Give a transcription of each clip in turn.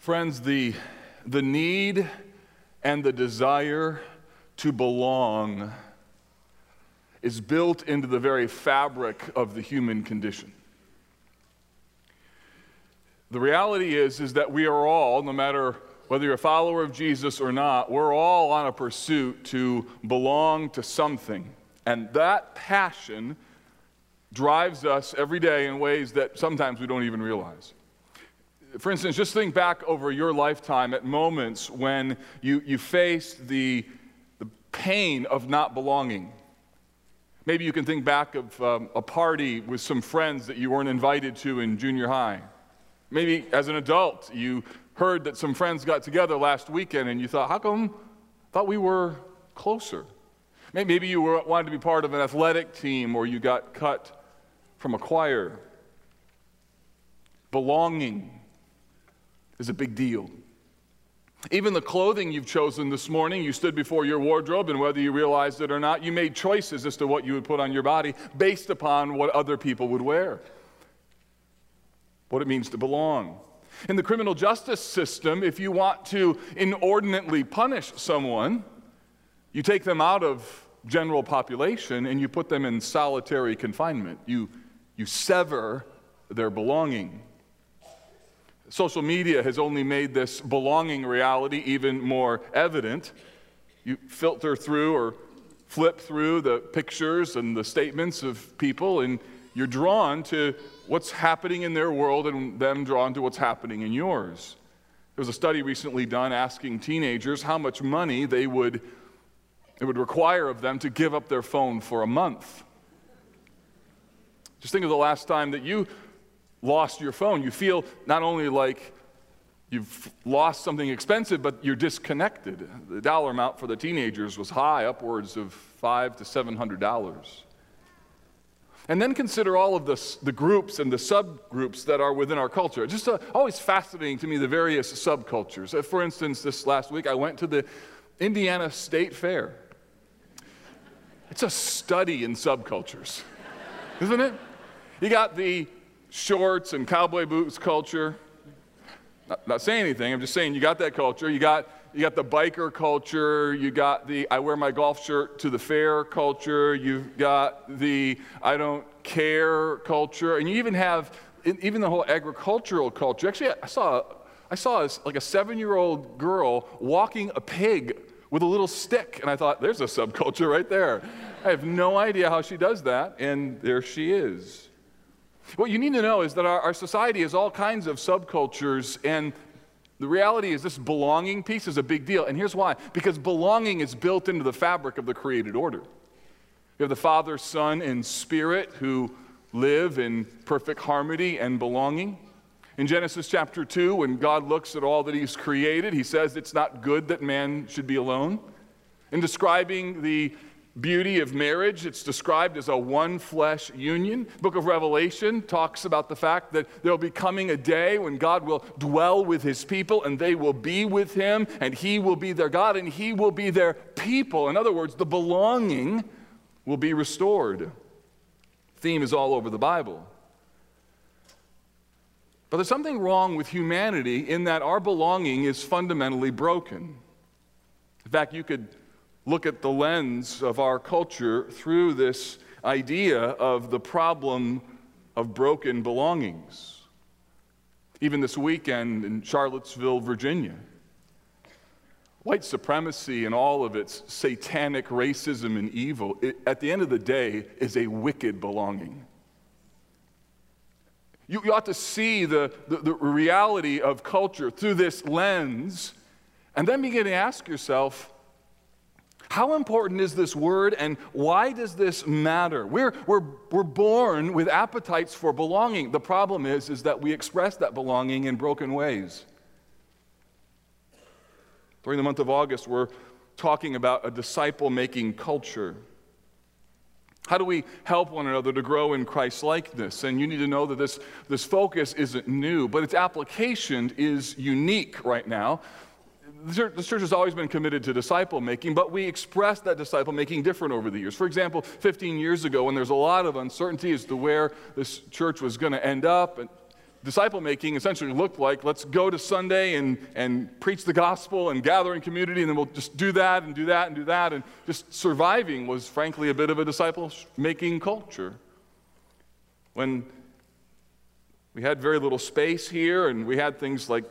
Friends, the, the need and the desire to belong is built into the very fabric of the human condition. The reality is, is that we are all, no matter whether you're a follower of Jesus or not, we're all on a pursuit to belong to something. And that passion drives us every day in ways that sometimes we don't even realize. For instance, just think back over your lifetime at moments when you, you faced the, the pain of not belonging. Maybe you can think back of um, a party with some friends that you weren't invited to in junior high. Maybe as an adult, you heard that some friends got together last weekend and you thought, how come? thought we were closer. Maybe you were, wanted to be part of an athletic team or you got cut from a choir. Belonging is a big deal. Even the clothing you've chosen this morning, you stood before your wardrobe, and whether you realized it or not, you made choices as to what you would put on your body based upon what other people would wear, what it means to belong. In the criminal justice system, if you want to inordinately punish someone, you take them out of general population and you put them in solitary confinement. You, you sever their belonging. Social media has only made this belonging reality even more evident. You filter through or flip through the pictures and the statements of people, and you're drawn to what's happening in their world and them drawn to what's happening in yours. There was a study recently done asking teenagers how much money they would, it would require of them to give up their phone for a month. Just think of the last time that you lost your phone. You feel not only like you've lost something expensive, but you're disconnected. The dollar amount for the teenagers was high, upwards of five to seven hundred dollars. And then consider all of the, the groups and the subgroups that are within our culture. Just uh, always fascinating to me, the various subcultures. Uh, for instance, this last week I went to the Indiana State Fair. It's a study in subcultures, isn't it? You got the shorts and cowboy boots culture. Not, not saying anything, I'm just saying you got that culture. You got you got the biker culture, you got the I wear my golf shirt to the fair culture, you've got the I don't care culture, and you even have even the whole agricultural culture. Actually, I saw I saw like a seven-year-old girl walking a pig with a little stick, and I thought, there's a subculture right there. I have no idea how she does that, and there she is. What you need to know is that our, our society has all kinds of subcultures, and the reality is, this belonging piece is a big deal. And here's why because belonging is built into the fabric of the created order. You have the Father, Son, and Spirit who live in perfect harmony and belonging. In Genesis chapter 2, when God looks at all that He's created, He says it's not good that man should be alone. In describing the beauty of marriage. It's described as a one flesh union. Book of Revelation talks about the fact that there'll be coming a day when God will dwell with his people and they will be with him and he will be their God and he will be their people. In other words, the belonging will be restored. Theme is all over the Bible. But there's something wrong with humanity in that our belonging is fundamentally broken. In fact, you could look at the lens of our culture through this idea of the problem of broken belongings. Even this weekend in Charlottesville, Virginia, white supremacy and all of its satanic racism and evil, it, at the end of the day, is a wicked belonging. You, you ought to see the, the, the reality of culture through this lens and then begin to ask yourself how important is this word and why does this matter? We're, we're, we're born with appetites for belonging. The problem is, is that we express that belonging in broken ways. During the month of August, we're talking about a disciple making culture. How do we help one another to grow in Christ likeness? And you need to know that this, this focus isn't new, but its application is unique right now the church, has always been committed to disciple making, but we express that disciple making different over the years. For example, 15 years ago, when there's a lot of uncertainty as to where this church was going to end up, and disciple making essentially looked like let's go to Sunday and, and preach the gospel and gather in community, and then we'll just do that and do that and do that. And just surviving was, frankly, a bit of a disciple making culture. When we had very little space here, and we had things like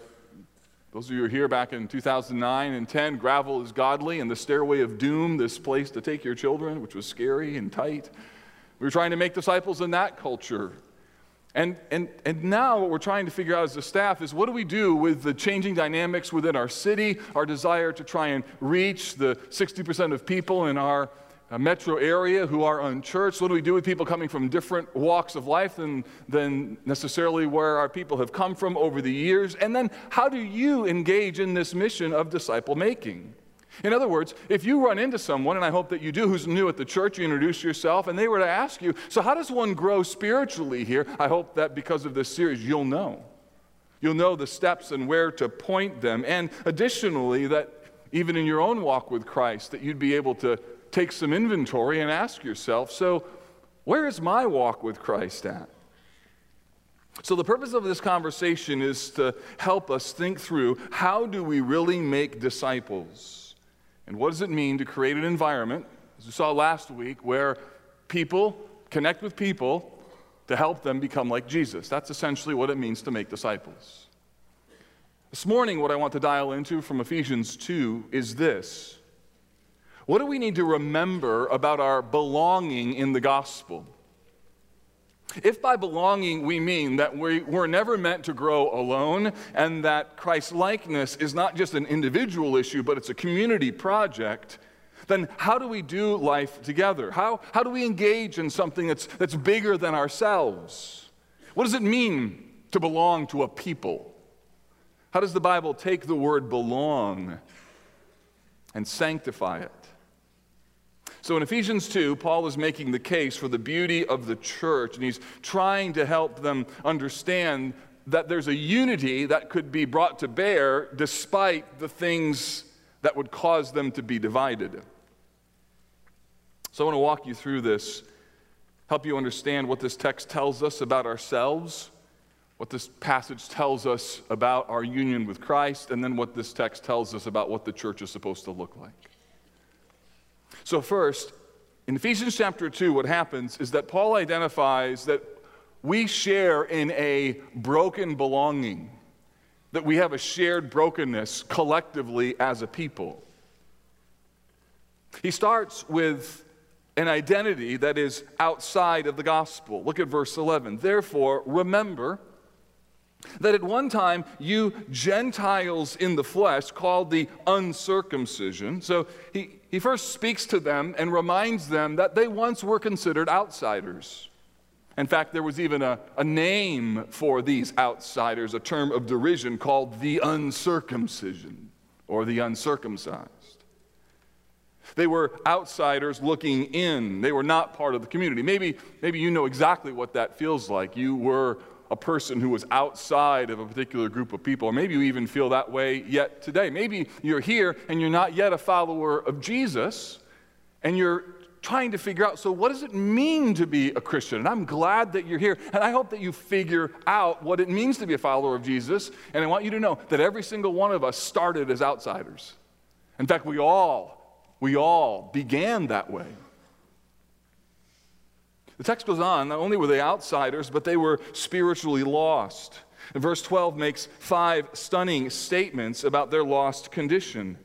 those of you who were here back in 2009 and 10, gravel is godly, and the stairway of doom, this place to take your children, which was scary and tight. We were trying to make disciples in that culture. And, and, and now, what we're trying to figure out as a staff is what do we do with the changing dynamics within our city, our desire to try and reach the 60% of people in our Uh, metro area who are unchurched? What do we do with people coming from different walks of life than, than necessarily where our people have come from over the years? And then, how do you engage in this mission of disciple making? In other words, if you run into someone, and I hope that you do, who's new at the church, you introduce yourself, and they were to ask you, So, how does one grow spiritually here? I hope that because of this series, you'll know. You'll know the steps and where to point them. And additionally, that even in your own walk with Christ, that you'd be able to take some inventory and ask yourself, So, where is my walk with Christ at? So, the purpose of this conversation is to help us think through how do we really make disciples? And what does it mean to create an environment, as we saw last week, where people connect with people to help them become like Jesus? That's essentially what it means to make disciples. This morning, what I want to dial into from Ephesians 2 is this What do we need to remember about our belonging in the gospel? If by belonging we mean that we, we're never meant to grow alone and that Christ likeness is not just an individual issue, but it's a community project, then how do we do life together? How, how do we engage in something that's, that's bigger than ourselves? What does it mean to belong to a people? How does the Bible take the word belong and sanctify it? So in Ephesians 2, Paul is making the case for the beauty of the church, and he's trying to help them understand that there's a unity that could be brought to bear despite the things that would cause them to be divided. So I want to walk you through this, help you understand what this text tells us about ourselves, what this passage tells us about our union with Christ, and then what this text tells us about what the church is supposed to look like. So, first, in Ephesians chapter 2, what happens is that Paul identifies that we share in a broken belonging, that we have a shared brokenness collectively as a people. He starts with an identity that is outside of the gospel. Look at verse 11. Therefore, remember that at one time you Gentiles in the flesh, called the uncircumcision. So he, he first speaks to them and reminds them that they once were considered outsiders. In fact, there was even a, a name for these outsiders, a term of derision called the uncircumcision or the uncircumcised. They were outsiders looking in. They were not part of the community. Maybe, maybe you know exactly what that feels like. You were a person who was outside of a particular group of people. Or maybe you even feel that way yet today. Maybe you're here and you're not yet a follower of Jesus and you're trying to figure out so, what does it mean to be a Christian? And I'm glad that you're here. And I hope that you figure out what it means to be a follower of Jesus. And I want you to know that every single one of us started as outsiders. In fact, we all, we all began that way. The text goes on, not only were they outsiders, but they were spiritually lost. And verse 12 makes five stunning statements about their lost condition.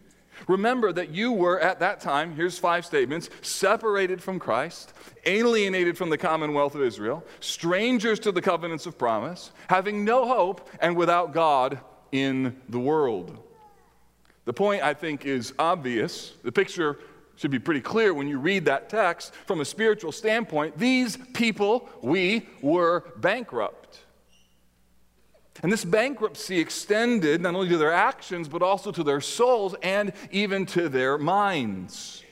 Remember that you were at that time, here's five statements separated from Christ, alienated from the commonwealth of Israel, strangers to the covenants of promise, having no hope, and without God in the world. The point, I think, is obvious. The picture should be pretty clear when you read that text from a spiritual standpoint. These people, we, were bankrupt. And this bankruptcy extended not only to their actions, but also to their souls and even to their minds.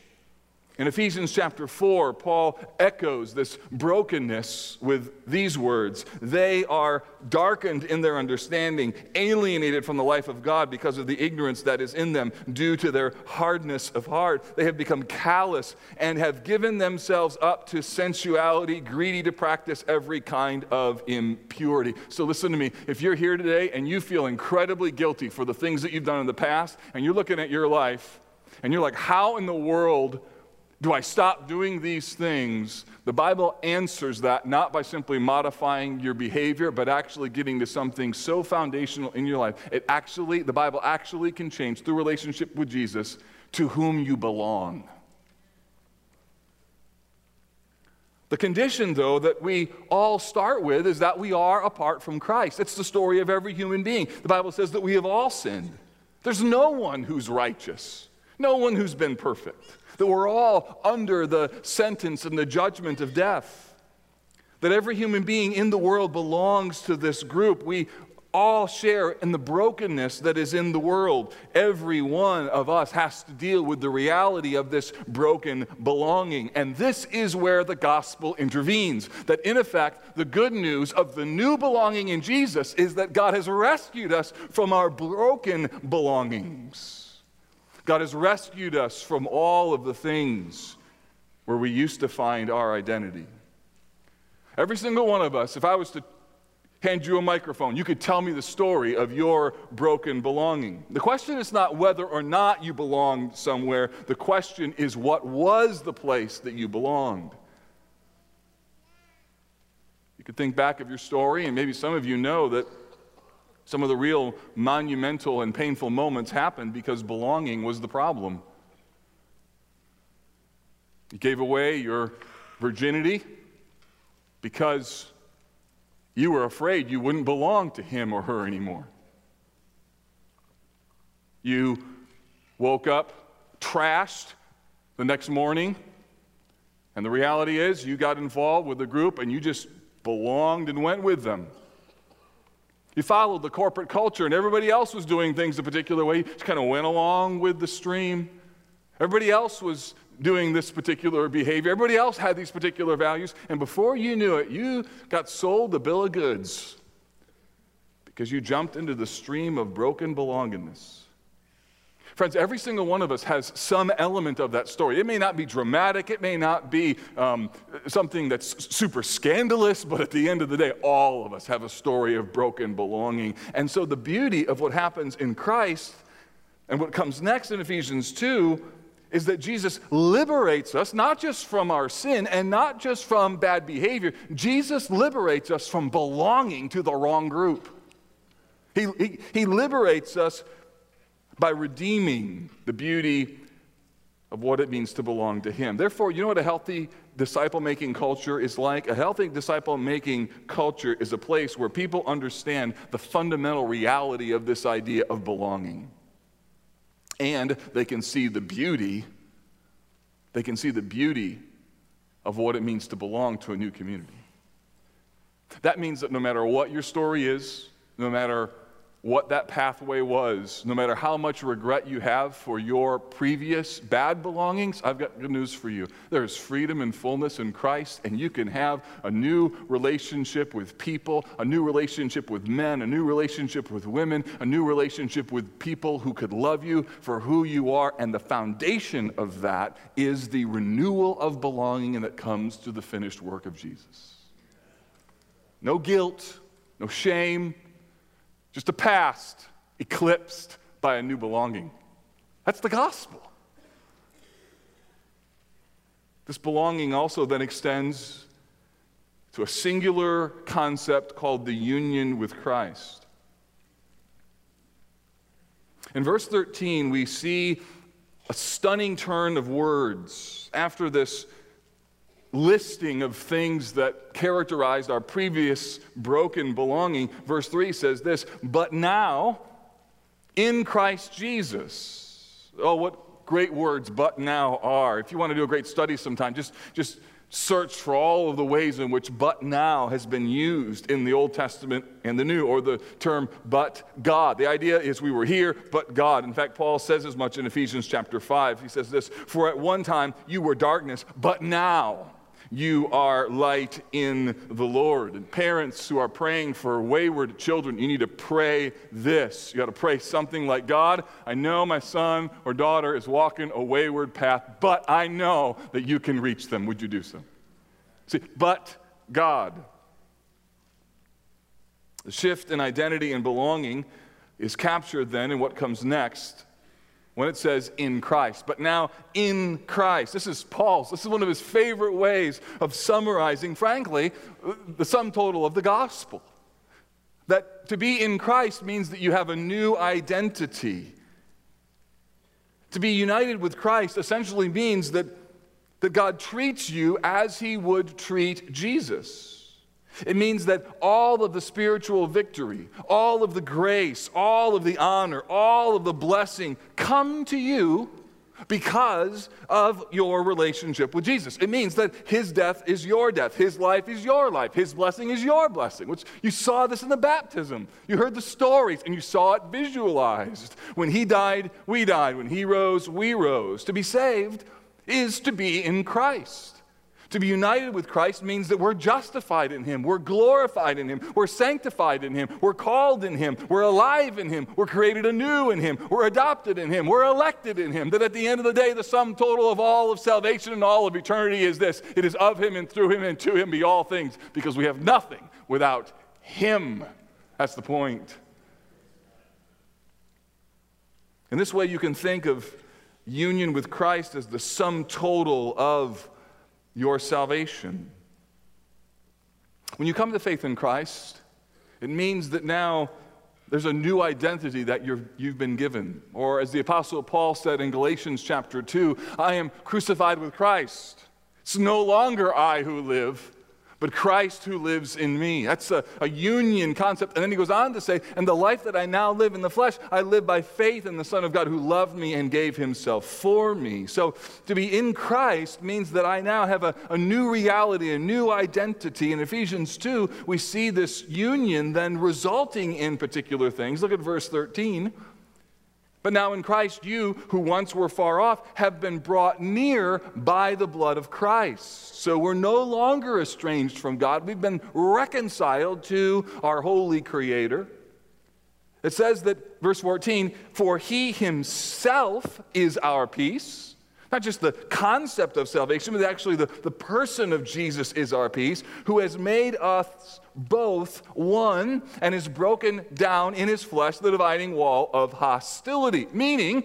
In Ephesians chapter 4, Paul echoes this brokenness with these words They are darkened in their understanding, alienated from the life of God because of the ignorance that is in them due to their hardness of heart. They have become callous and have given themselves up to sensuality, greedy to practice every kind of impurity. So listen to me. If you're here today and you feel incredibly guilty for the things that you've done in the past, and you're looking at your life and you're like, How in the world? Do I stop doing these things? The Bible answers that not by simply modifying your behavior, but actually getting to something so foundational in your life. It actually, the Bible actually can change through relationship with Jesus to whom you belong. The condition, though, that we all start with is that we are apart from Christ. It's the story of every human being. The Bible says that we have all sinned. There's no one who's righteous, no one who's been perfect that we're all under the sentence and the judgment of death. That every human being in the world belongs to this group. We all share in the brokenness that is in the world. Every one of us has to deal with the reality of this broken belonging. And this is where the gospel intervenes. That in effect, the good news of the new belonging in Jesus is that God has rescued us from our broken belongings. God has rescued us from all of the things where we used to find our identity. Every single one of us, if I was to hand you a microphone, you could tell me the story of your broken belonging. The question is not whether or not you belonged somewhere, the question is what was the place that you belonged. You could think back of your story, and maybe some of you know that some of the real monumental and painful moments happened because belonging was the problem. You gave away your virginity because you were afraid you wouldn't belong to him or her anymore. You woke up trashed the next morning, and the reality is you got involved with the group and you just belonged and went with them. You followed the corporate culture, and everybody else was doing things a particular way. You just kind of went along with the stream. Everybody else was doing this particular behavior. Everybody else had these particular values. And before you knew it, you got sold the bill of goods because you jumped into the stream of broken belongingness. Friends, every single one of us has some element of that story. It may not be dramatic, it may not be um, something that's super scandalous, but at the end of the day, all of us have a story of broken belonging. And so, the beauty of what happens in Christ and what comes next in Ephesians 2 is that Jesus liberates us not just from our sin and not just from bad behavior, Jesus liberates us from belonging to the wrong group. He, he, he liberates us by redeeming the beauty of what it means to belong to Him. Therefore, you know what a healthy disciple making culture is like? A healthy disciple making culture is a place where people understand the fundamental reality of this idea of belonging. And they can see the beauty, they can see the beauty of what it means to belong to a new community. That means that no matter what your story is, no matter what that pathway was, no matter how much regret you have for your previous bad belongings, I've got good news for you. There's freedom and fullness in Christ, and you can have a new relationship with people, a new relationship with men, a new relationship with women, a new relationship with people who could love you for who you are. And the foundation of that is the renewal of belonging and that comes through the finished work of Jesus. No guilt, no shame, just a past eclipsed by a new belonging. That's the gospel. This belonging also then extends to a singular concept called the union with Christ. In verse 13, we see a stunning turn of words after this listing of things that characterized our previous broken belonging. Verse 3 says this But now, in Christ Jesus. Oh, what great words but now are. If you want to do a great study sometime, just, just searched for all of the ways in which but now has been used in the Old Testament and the New, or the term but God. The idea is we were here, but God. In fact, Paul says as much in Ephesians chapter 5. He says this For at one time you were darkness, but now you are light in the Lord. And parents who are praying for wayward children, you need to pray this. You got to pray something like God, I know my son or daughter is walking a wayward path, but I know that you can reach them. Would you do so? See, but God. The shift in identity and belonging is captured then in what comes next when it says in Christ. But now in Christ. This is Paul's. This is one of his favorite ways of summarizing, frankly, the sum total of the gospel. That to be in Christ means that you have a new identity. To be united with Christ essentially means that, that God treats you as he would treat Jesus. It means that all of the spiritual victory, all of the grace, all of the honor, all of the blessing come to you because of your relationship with Jesus. It means that his death is your death, his life is your life, his blessing is your blessing. Which you saw this in the baptism. You heard the stories and you saw it visualized. When he died, we died. When he rose, we rose. To be saved is to be in Christ. To be united with Christ means that we're justified in Him, we're glorified in Him, we're sanctified in Him, we're called in Him, we're alive in Him, we're created anew in Him, we're adopted in Him, we're elected in Him. That at the end of the day, the sum total of all of salvation and all of eternity is this it is of Him and through Him and to Him be all things, because we have nothing without Him. That's the point. In this way, you can think of union with Christ as the sum total of your salvation. When you come to faith in Christ, it means that now there's a new identity that you have been given. Or, as the Apostle Paul said in Galatians chapter 2, I am crucified with Christ. It's no longer I who live, but Christ who lives in me. That's a, a, union concept. And then he goes on to say, And the life that I now live in the flesh, I live by faith in the Son of God who loved me and gave himself for me. So to be in Christ means that I now have a, a new reality, a new identity. In Ephesians 2, we see this union then resulting in particular things. Look at verse 13. But now in Christ, you who once were far off have been brought near by the blood of Christ. So we're no longer estranged from God. We've been reconciled to our holy Creator. It says that, verse 14, for he himself is our peace not just the concept of salvation, but actually the, the person of Jesus is our peace, who has made us both one and has broken down in his flesh the dividing wall of hostility. Meaning,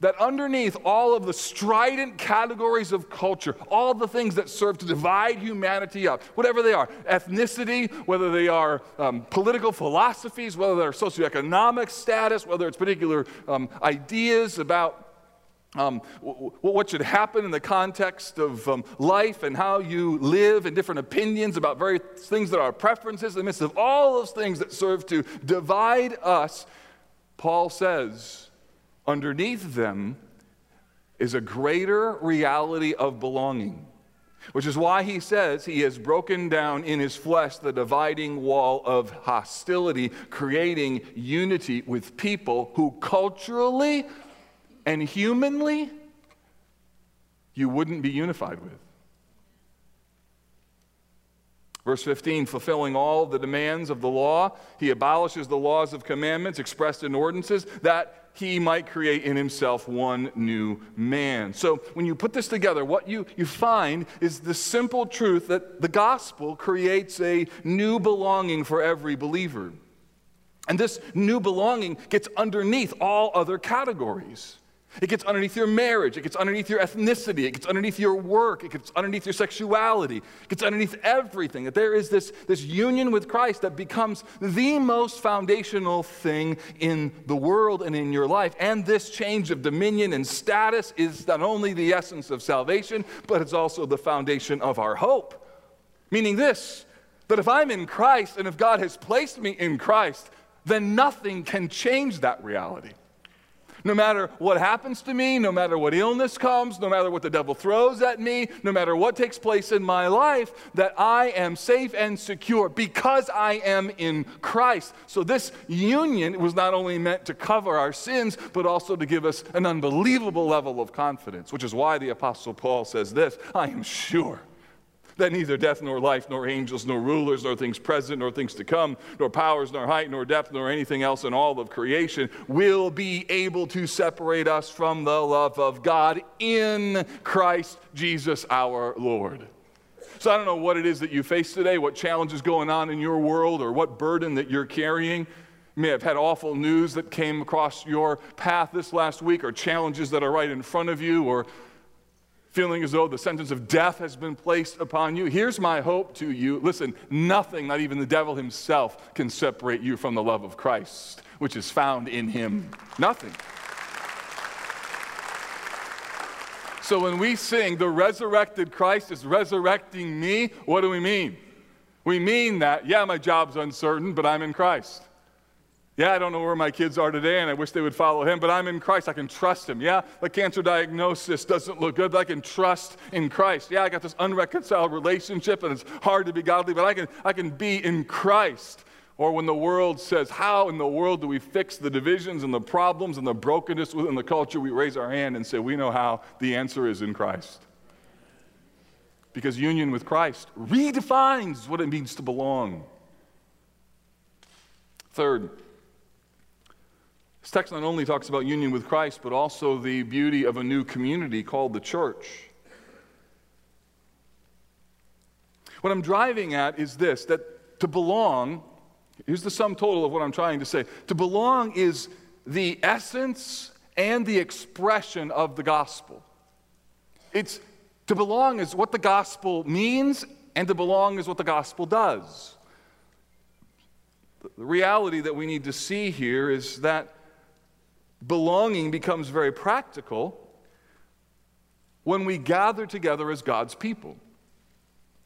that underneath all of the strident categories of culture, all the things that serve to divide humanity up, whatever they are ethnicity, whether they are um, political philosophies, whether they're socioeconomic status, whether it's particular um, ideas about um, what should happen in the context of um, life and how you live and different opinions about various things that are preferences in the midst of all those things that serve to divide us, Paul says, underneath them is a greater reality of belonging. Which is why he says he has broken down in his flesh the dividing wall of hostility, creating unity with people who culturally and humanly, you wouldn't be unified with. Verse 15, fulfilling all the demands of the law, he abolishes the laws of commandments expressed in ordinances that he might create in himself one new man. So when you put this together, what you, you find is the simple truth that the gospel creates a new belonging for every believer. And this new belonging gets underneath all other categories. It gets underneath your marriage. It gets underneath your ethnicity. It gets underneath your work. It gets underneath your sexuality. It gets underneath everything. That there is this, this union with Christ that becomes the most foundational thing in the world and in your life. And this change of dominion and status is not only the essence of salvation, but it's also the foundation of our hope. Meaning this that if I'm in Christ and if God has placed me in Christ, then nothing can change that reality. No matter what happens to me, no matter what illness comes, no matter what the devil throws at me, no matter what takes place in my life, that I am safe and secure because I am in Christ. So, this union was not only meant to cover our sins, but also to give us an unbelievable level of confidence, which is why the Apostle Paul says this I am sure that neither death nor life, nor angels, nor rulers, nor things present, nor things to come, nor powers, nor height, nor depth, nor anything else in all of creation will be able to separate us from the love of God in Christ Jesus our Lord. So I don't know what it is that you face today, what challenge is going on in your world, or what burden that you're carrying. You may have had awful news that came across your path this last week, or challenges that are right in front of you, or feeling as though the sentence of death has been placed upon you. Here's my hope to you. Listen, nothing, not even the devil himself, can separate you from the love of Christ, which is found in him. Nothing. So when we sing, the resurrected Christ is resurrecting me, what do we mean? We mean that, yeah, my job's uncertain, but I'm in Christ. Yeah, I don't know where my kids are today, and I wish they would follow him, but I'm in Christ. I can trust him. Yeah, the cancer diagnosis doesn't look good, but I can trust in Christ. Yeah, I got this unreconciled relationship, and it's hard to be godly, but I can, I can be in Christ. Or when the world says, How in the world do we fix the divisions and the problems and the brokenness within the culture? We raise our hand and say, We know how. The answer is in Christ. Because union with Christ redefines what it means to belong. Third, this text not only talks about union with Christ, but also the beauty of a new community called the church. What I'm driving at is this that to belong, here's the sum total of what I'm trying to say. To belong is the essence and the expression of the gospel. It's to belong is what the gospel means, and to belong is what the gospel does. The reality that we need to see here is that belonging becomes very practical when we gather together as God's people.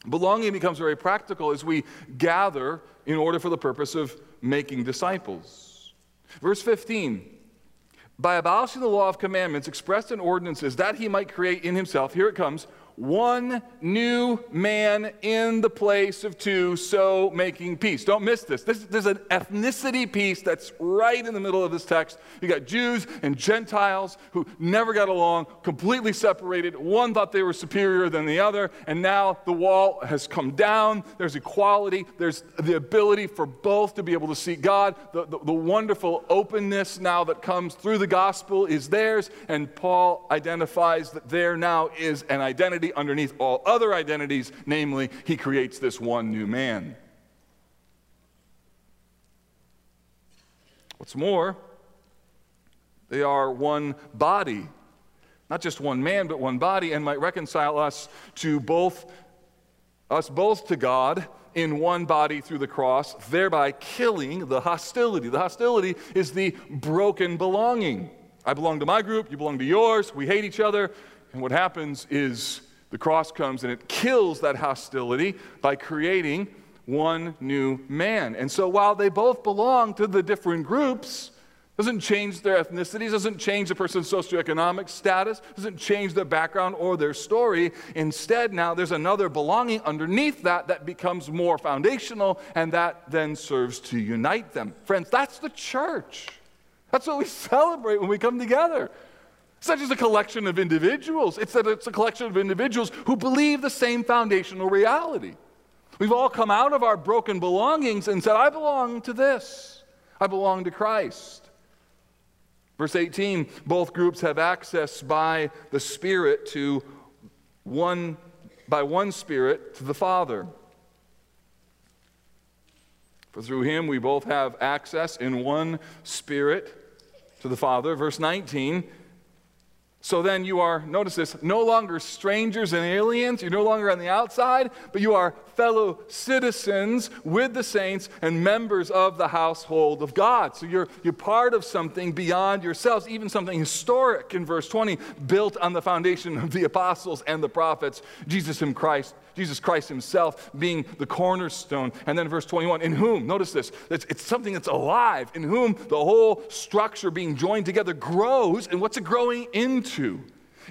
Belonging becomes very practical as we gather in order for the purpose of making disciples. Verse 15 By abolishing the law of commandments expressed in ordinances, that he might create in himself, here it comes, one new man in the place of two, so making peace. Don't miss this. this. There's an ethnicity piece that's right in the middle of this text. You got Jews and Gentiles who never got along, completely separated. One thought they were superior than the other, and now the wall has come down. There's equality, there's the ability for both to be able to see God. The, the, the wonderful openness now that comes through the gospel is theirs, and Paul identifies that there now is an identity underneath all other identities, namely, he creates this one new man. What's more, they are one body, not just one man, but one body, and might reconcile us to both us both to God in one body through the cross, thereby killing the hostility. The hostility is the broken belonging. I belong to my group, you belong to yours, we hate each other, and what happens is the cross comes and it kills that hostility by creating one new man. And so while they both belong to the different groups, doesn't change their ethnicities, doesn't change the person's socioeconomic status, doesn't change their background or their story. Instead, now there's another belonging underneath that that becomes more foundational, and that then serves to unite them. Friends, that's the church. That's what we celebrate when we come together. It's not just a collection of individuals, it's that it's a collection of individuals who believe the same foundational reality. We've all come out of our broken belongings and said, I belong to this. I belong to Christ. Verse 18 both groups have access by the Spirit to one, by one Spirit to the Father. For through him we both have access in one Spirit to the Father. Verse 19 so then you are, notice this, no longer strangers and aliens. You're no longer on the outside, but you are fellow citizens with the saints and members of the household of God. So you're, you're part of something beyond yourselves, even something historic in verse 20, built on the foundation of the apostles and the prophets, Jesus and Christ Jesus Christ himself being the cornerstone. And then verse 21, in whom, notice this, it's, it's something that's alive, in whom the whole structure being joined together grows. And what's it growing into?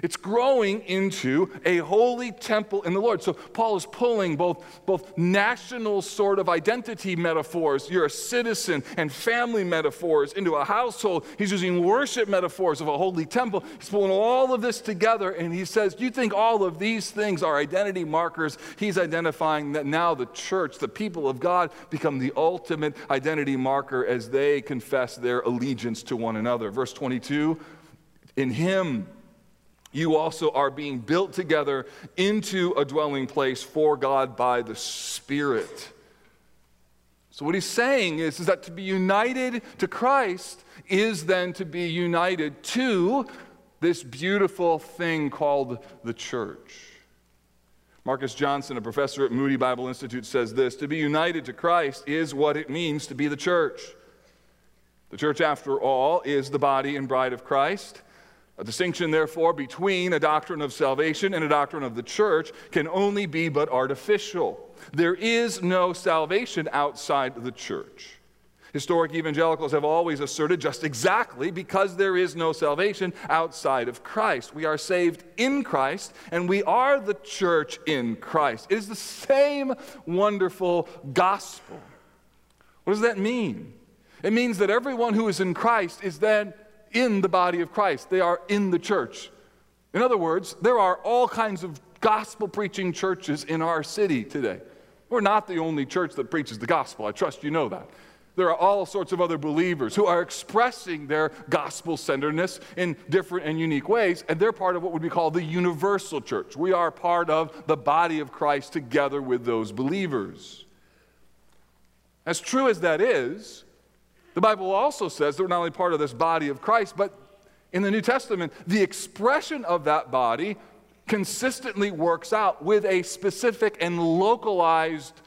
It's growing into a holy temple in the Lord. So Paul is pulling both, both national sort of identity metaphors, you're a citizen, and family metaphors into a household. He's using worship metaphors of a holy temple. He's pulling all of this together, and he says, Do You think all of these things are identity markers? He's identifying that now the church, the people of God, become the ultimate identity marker as they confess their allegiance to one another. Verse 22 In him, you also are being built together into a dwelling place for God by the Spirit. So, what he's saying is, is that to be united to Christ is then to be united to this beautiful thing called the church. Marcus Johnson, a professor at Moody Bible Institute, says this To be united to Christ is what it means to be the church. The church, after all, is the body and bride of Christ. A distinction, therefore, between a doctrine of salvation and a doctrine of the church can only be but artificial. There is no salvation outside the church. Historic evangelicals have always asserted just exactly because there is no salvation outside of Christ. We are saved in Christ, and we are the church in Christ. It is the same wonderful gospel. What does that mean? It means that everyone who is in Christ is then in the body of Christ, they are in the church. In other words, there are all kinds of gospel preaching churches in our city today. We're not the only church that preaches the gospel. I trust you know that. There are all sorts of other believers who are expressing their gospel centeredness in different and unique ways, and they're part of what would be called the universal church. We are part of the body of Christ together with those believers. As true as that is, the Bible also says that we're not only part of this body of Christ, but in the New Testament, the expression of that body consistently works out with a specific and localized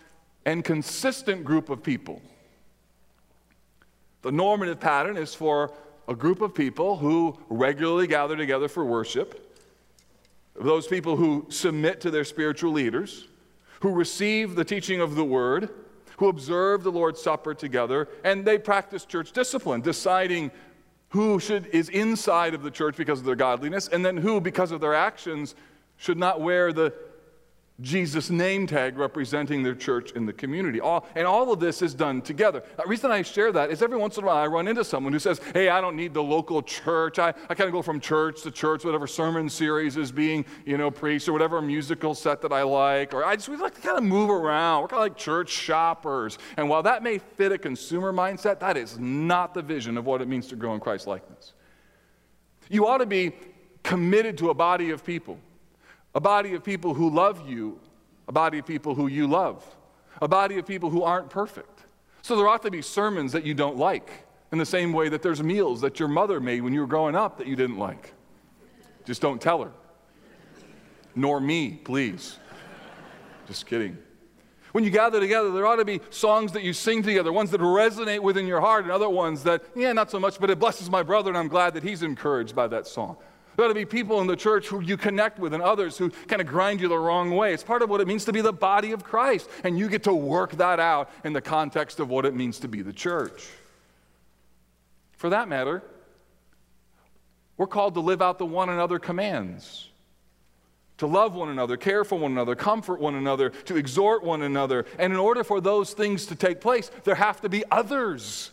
and consistent group of people. The normative pattern is for a group of people who regularly gather together for worship, those people who submit to their spiritual leaders, who receive the teaching of the word, who observe the Lord's Supper together, and they practice church discipline, deciding who should, is inside of the church because of their godliness, and then who, because of their actions, should not wear the Jesus name tag representing their church in the community. All, and all of this is done together. The reason I share that is every once in a while I run into someone who says, Hey, I don't need the local church. I, I kind of go from church to church, whatever sermon series is being you know, preached, or whatever musical set that I like. Or I just we like to kind of move around. We're kind of like church shoppers. And while that may fit a consumer mindset, that is not the vision of what it means to grow in Christ likeness. You ought to be committed to a body of people a body of people who love you, a body of people who you love, a body of people who aren't perfect. So there ought to be sermons that you don't like, in the same way that there's meals that your mother made when you were growing up that you didn't like. Just don't tell her. Nor me, please. Just kidding. When you gather together, there ought to be songs that you sing together, ones that resonate within your heart, and other ones that, yeah, not so much, but it blesses my brother, and I'm glad that he's encouraged by that song. There ought to be people in the church who you connect with and others who kind of grind you the wrong way. It's part of what it means to be the body of Christ. And you get to work that out in the context of what it means to be the church. For that matter, we're called to live out the one another commands to love one another, care for one another, comfort one another, to exhort one another. And in order for those things to take place, there have to be others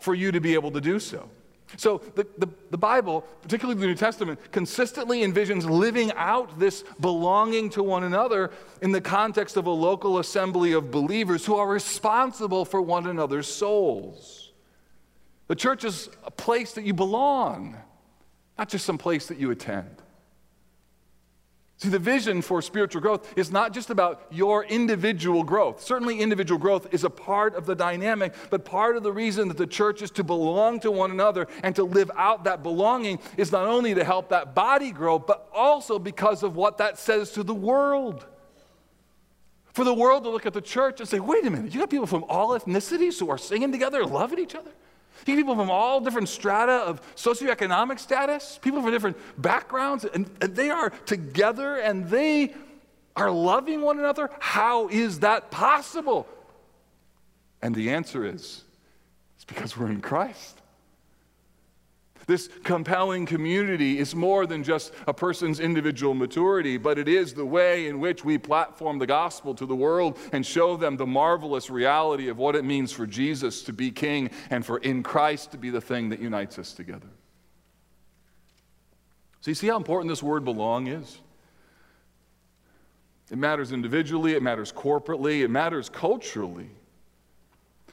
for you to be able to do so. So the, the, the, Bible, particularly the New Testament, consistently envisions living out this belonging to one another in the context of a local assembly of believers who are responsible for one another's souls. The church is a place that you belong, not just some place that you attend. See, the vision for spiritual growth is not just about your individual growth. Certainly, individual growth is a part of the dynamic, but part of the reason that the church is to belong to one another and to live out that belonging is not only to help that body grow, but also because of what that says to the world. For the world to look at the church and say, wait a minute, you got people from all ethnicities who are singing together, loving each other? You get people from all different strata of socioeconomic status, people from different backgrounds, and, and they are together and they are loving one another? How is that possible? And the answer is it's because we're in Christ. This compelling community is more than just a person's individual maturity, but it is the way in which we platform the gospel to the world and show them the marvelous reality of what it means for Jesus to be king and for in Christ to be the thing that unites us together. So, you see how important this word belong is? It matters individually, it matters corporately, it matters culturally.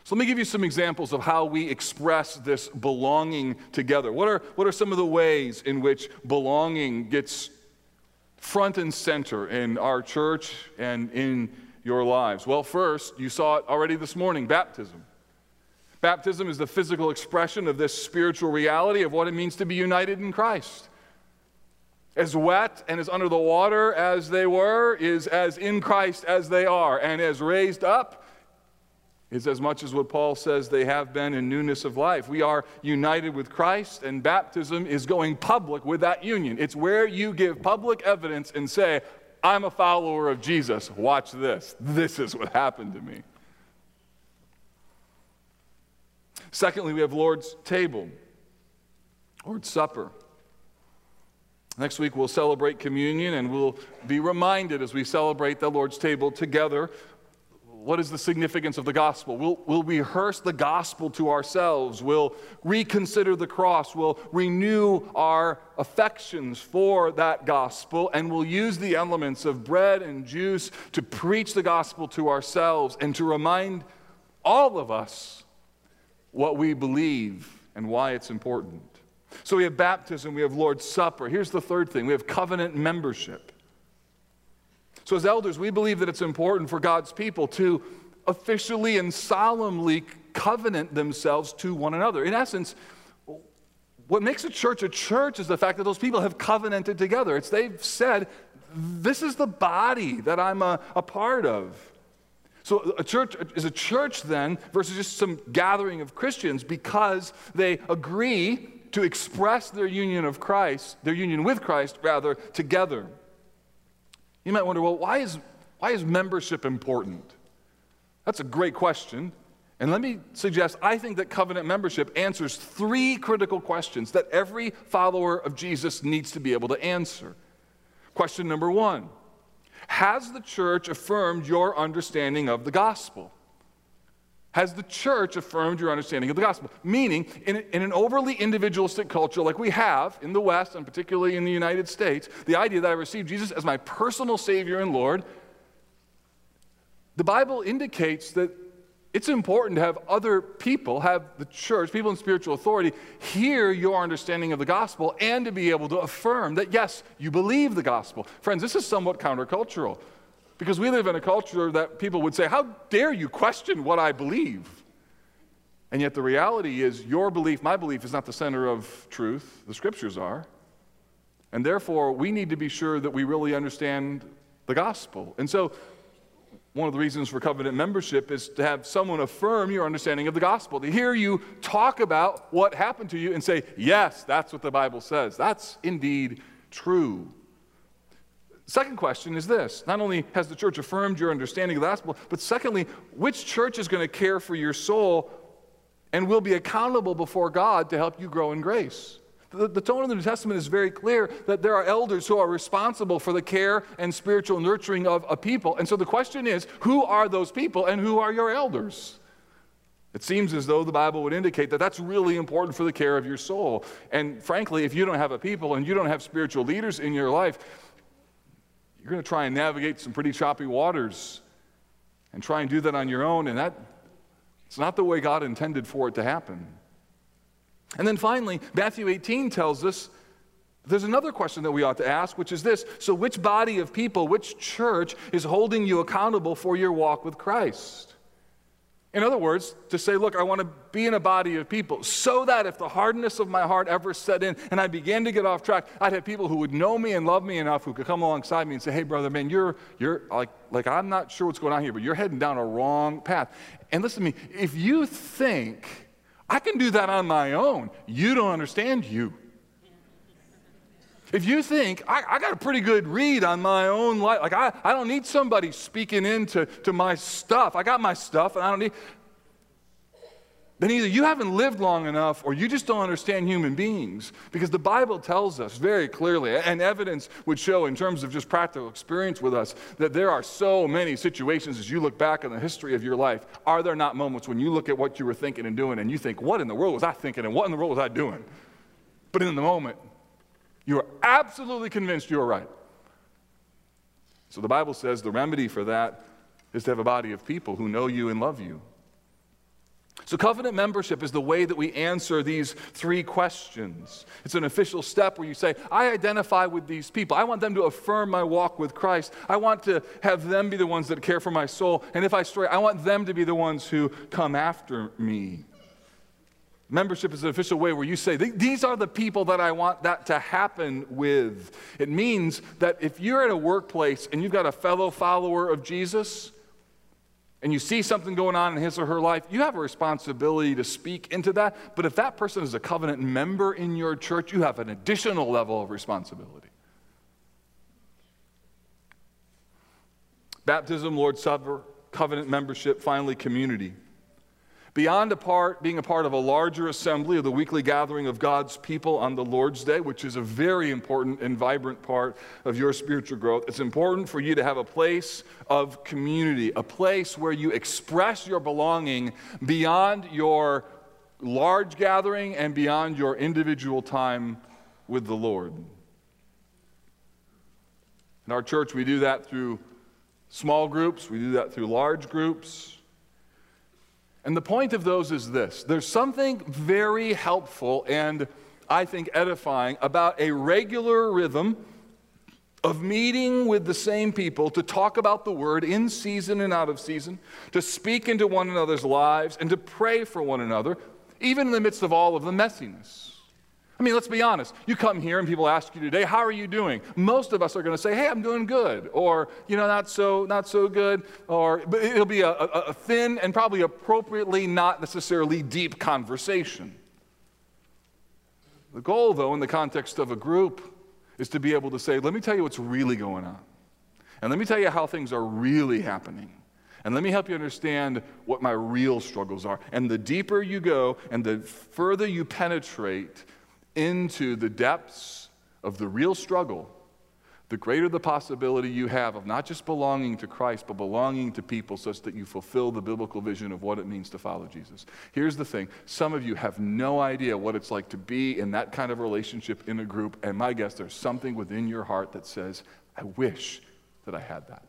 So let me give you some examples of how we express this belonging together. What are, what are some of the ways in which belonging gets front and center in our church and in your lives? Well, first, you saw it already this morning baptism. Baptism is the physical expression of this spiritual reality of what it means to be united in Christ. As wet and as under the water as they were, is as in Christ as they are, and as raised up is as much as what Paul says they have been in newness of life. We are united with Christ, and baptism is going public with that union. It's where you give public evidence and say, I'm a follower of Jesus. Watch this. This is what happened to me. Secondly, we have Lord's table, Lord's Supper. Next week, we'll celebrate communion and we'll be reminded as we celebrate the Lord's table together what is the significance of the gospel? We'll, we'll rehearse the gospel to ourselves. We'll reconsider the cross. We'll renew our affections for that gospel. And we'll use the elements of bread and juice to preach the gospel to ourselves and to remind all of us what we believe and why it's important. So we have baptism, we have Lord's Supper. Here's the third thing we have covenant membership. So, as elders, we believe that it's important for God's people to officially and solemnly covenant themselves to one another. In essence, what makes a church a church is the fact that those people have covenanted together. It's they've said, This is the body that I'm a, a part of. So, a church is a church then versus just some gathering of Christians because they agree to express their union of Christ, their union with Christ, rather, together. You might wonder, well, why is, why is membership important? That's a great question. And let me suggest I think that covenant membership answers three critical questions that every follower of Jesus needs to be able to answer. Question number one Has the church affirmed your understanding of the gospel? Has the church affirmed your understanding of the gospel? Meaning, in, in, an overly individualistic culture like we have in the West, and particularly in the United States, the idea that I received Jesus as my personal Savior and Lord, the Bible indicates that it's important to have other people, have the church, people in spiritual authority, hear your understanding of the gospel and to be able to affirm that, yes, you believe the gospel. Friends, this is somewhat countercultural. Because we live in a culture that people would say, How dare you question what I believe? And yet the reality is, your belief, my belief, is not the center of truth. The scriptures are. And therefore, we need to be sure that we really understand the gospel. And so, one of the reasons for covenant membership is to have someone affirm your understanding of the gospel, to hear you talk about what happened to you and say, Yes, that's what the Bible says. That's indeed true. Second question is this Not only has the church affirmed your understanding of the gospel, but secondly, which church is going to care for your soul and will be accountable before God to help you grow in grace? The, the, tone of the New Testament is very clear that there are elders who are responsible for the care and spiritual nurturing of a people. And so the question is who are those people and who are your elders? It seems as though the Bible would indicate that that's really important for the care of your soul. And frankly, if you don't have a people and you don't have spiritual leaders in your life, you're going to try and navigate some pretty choppy waters and try and do that on your own, and that it's not the way God intended for it to happen. And then finally, Matthew 18 tells us there's another question that we ought to ask, which is this So, which body of people, which church is holding you accountable for your walk with Christ? In other words, to say, look, I want to be in a body of people so that if the hardness of my heart ever set in and I began to get off track, I'd have people who would know me and love me enough who could come alongside me and say, hey, brother, man, you're, you're like, like, I'm not sure what's going on here, but you're heading down a wrong path. And listen to me, if you think I can do that on my own, you don't understand you. If you think, I, I, got a pretty good read on my own life, like I, I don't need somebody speaking into to my stuff. I got my stuff and I don't need, then either you haven't lived long enough or you just don't understand human beings. Because the Bible tells us very clearly, and evidence would show in terms of just practical experience with us, that there are so many situations as you look back on the history of your life. Are there not moments when you look at what you were thinking and doing and you think, what in the world was I thinking and what in the world was I doing? But in the moment, you are absolutely convinced you are right. So the Bible says the remedy for that is to have a body of people who know you and love you. So, covenant membership is the way that we answer these three questions. It's an official step where you say, I identify with these people. I want them to affirm my walk with Christ. I want to have them be the ones that care for my soul. And if I stray, I want them to be the ones who come after me. Membership is an official way where you say, These are the people that I want that to happen with. It means that if you're at a workplace and you've got a fellow follower of Jesus, and you see something going on in his or her life, you have a responsibility to speak into that. But if that person is a covenant member in your church, you have an additional level of responsibility. Baptism, Lord's Supper, covenant membership, finally, community. Beyond a part, being a part of a larger assembly of the weekly gathering of God's people on the Lord's Day, which is a very important and vibrant part of your spiritual growth, it's important for you to have a place of community, a place where you express your belonging beyond your large gathering and beyond your individual time with the Lord. In our church, we do that through small groups, we do that through large groups. And the point of those is this there's something very helpful and I think edifying about a regular rhythm of meeting with the same people to talk about the word in season and out of season, to speak into one another's lives, and to pray for one another, even in the midst of all of the messiness. I mean, let's be honest. You come here and people ask you today, "How are you doing?" Most of us are going to say, "Hey, I'm doing good," or you know, not so, not so good, or but it'll be a, a, a thin and probably appropriately not necessarily deep conversation. The goal, though, in the context of a group, is to be able to say, "Let me tell you what's really going on, and let me tell you how things are really happening." And let me help you understand what my real struggles are. And the deeper you go and the further you penetrate into the depths of the real struggle, the greater the possibility you have of not just belonging to Christ, but belonging to people such that you fulfill the biblical vision of what it means to follow Jesus. Here's the thing some of you have no idea what it's like to be in that kind of relationship in a group, and my guess there's something within your heart that says, I wish that I had that.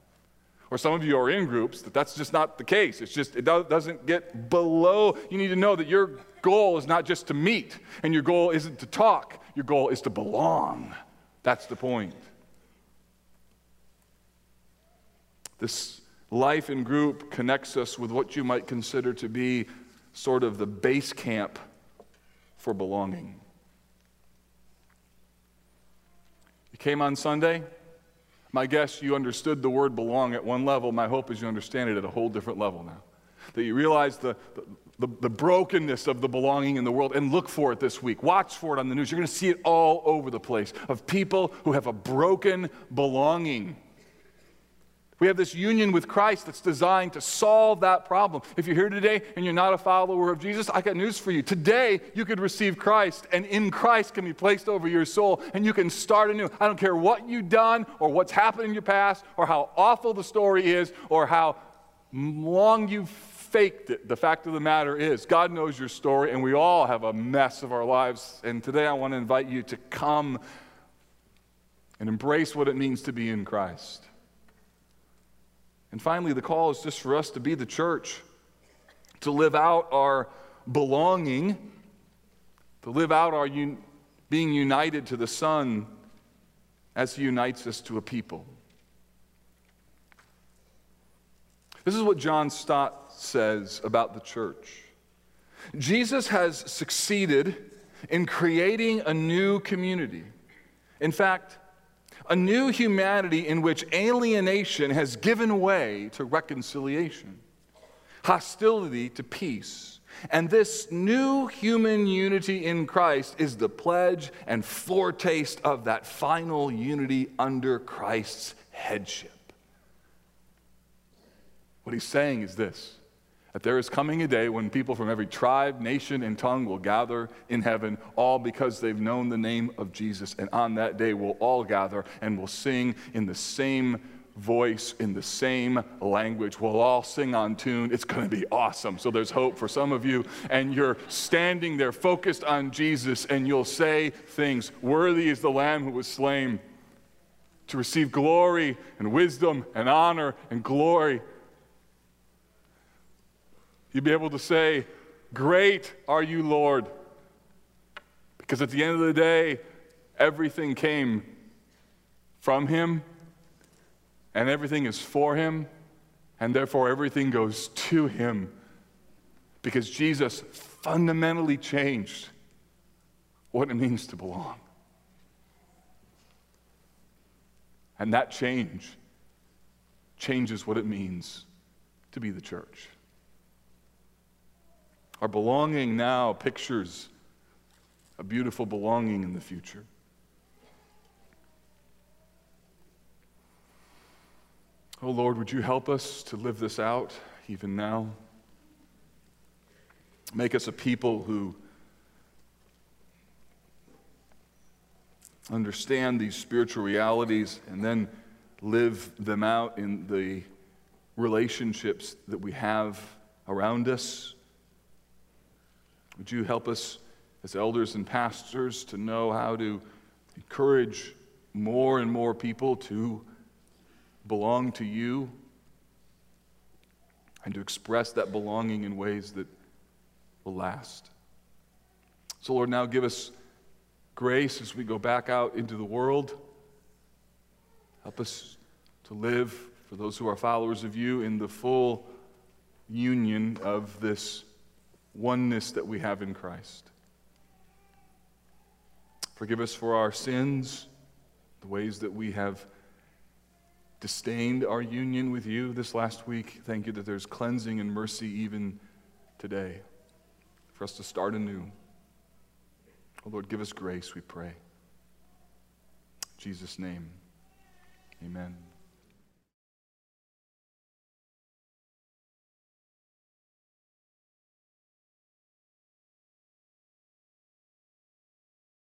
Or some of you are in groups that that's just not the case. It's just, it doesn't get below. You need to know that your goal is not just to meet, and your goal isn't to talk. Your goal is to belong. That's the point. This life in group connects us with what you might consider to be sort of the base camp for belonging. You came on Sunday, my guess you understood the word belong at one level. My hope is you understand it at a whole different level now. That you realize the, the, the, brokenness of the belonging in the world and look for it this week. Watch for it on the news. You're going to see it all over the place of people who have a broken belonging. We have this union with Christ that's designed to solve that problem. If you're here today and you're not a follower of Jesus, I got news for you. Today, you could receive Christ, and in Christ can be placed over your soul, and you can start anew. I don't care what you've done, or what's happened in your past, or how awful the story is, or how long you've faked it. The fact of the matter is, God knows your story, and we all have a mess of our lives. And today, I want to invite you to come and embrace what it means to be in Christ. And finally, the call is just for us to be the church, to live out our belonging, to live out our un- being united to the Son as He unites us to a people. This is what John Stott says about the church. Jesus has succeeded in creating a new community. In fact, a new humanity in which alienation has given way to reconciliation, hostility to peace, And this new human unity in Christ is the pledge and foretaste of that final unity under Christ's headship. What he's saying is this that there is coming a day when people from every tribe, nation, and tongue will gather in heaven, all because they've known the name of Jesus. And on that day, we'll all gather and we'll sing in the same voice, in the same language. We'll all sing on tune. It's going to be awesome. So there's hope for some of you. And you're standing there focused on Jesus, and you'll say things Worthy is the Lamb who was slain to receive glory and wisdom and honor and glory You'd be able to say, Great are you, Lord. Because at the end of the day, everything came from Him, and everything is for Him, and therefore everything goes to Him. Because Jesus fundamentally changed what it means to belong. And that change changes what it means to be the church. Our belonging now pictures a beautiful belonging in the future. Oh Lord, would you help us to live this out even now? Make us a people who understand these spiritual realities and then live them out in the relationships that we have around us would you help us as elders and pastors to know how to encourage more and more people to belong to you and to express that belonging in ways that will last? So, Lord, now give us grace as we go back out into the world. Help us to live, for those who are followers of you, in the full union of this oneness that we have in Christ. Forgive us for our sins, the ways that we have disdained our union with you this last week. Thank you that there's cleansing and mercy even today for us to start anew. Oh Lord, give us grace, we pray. In Jesus' name, amen.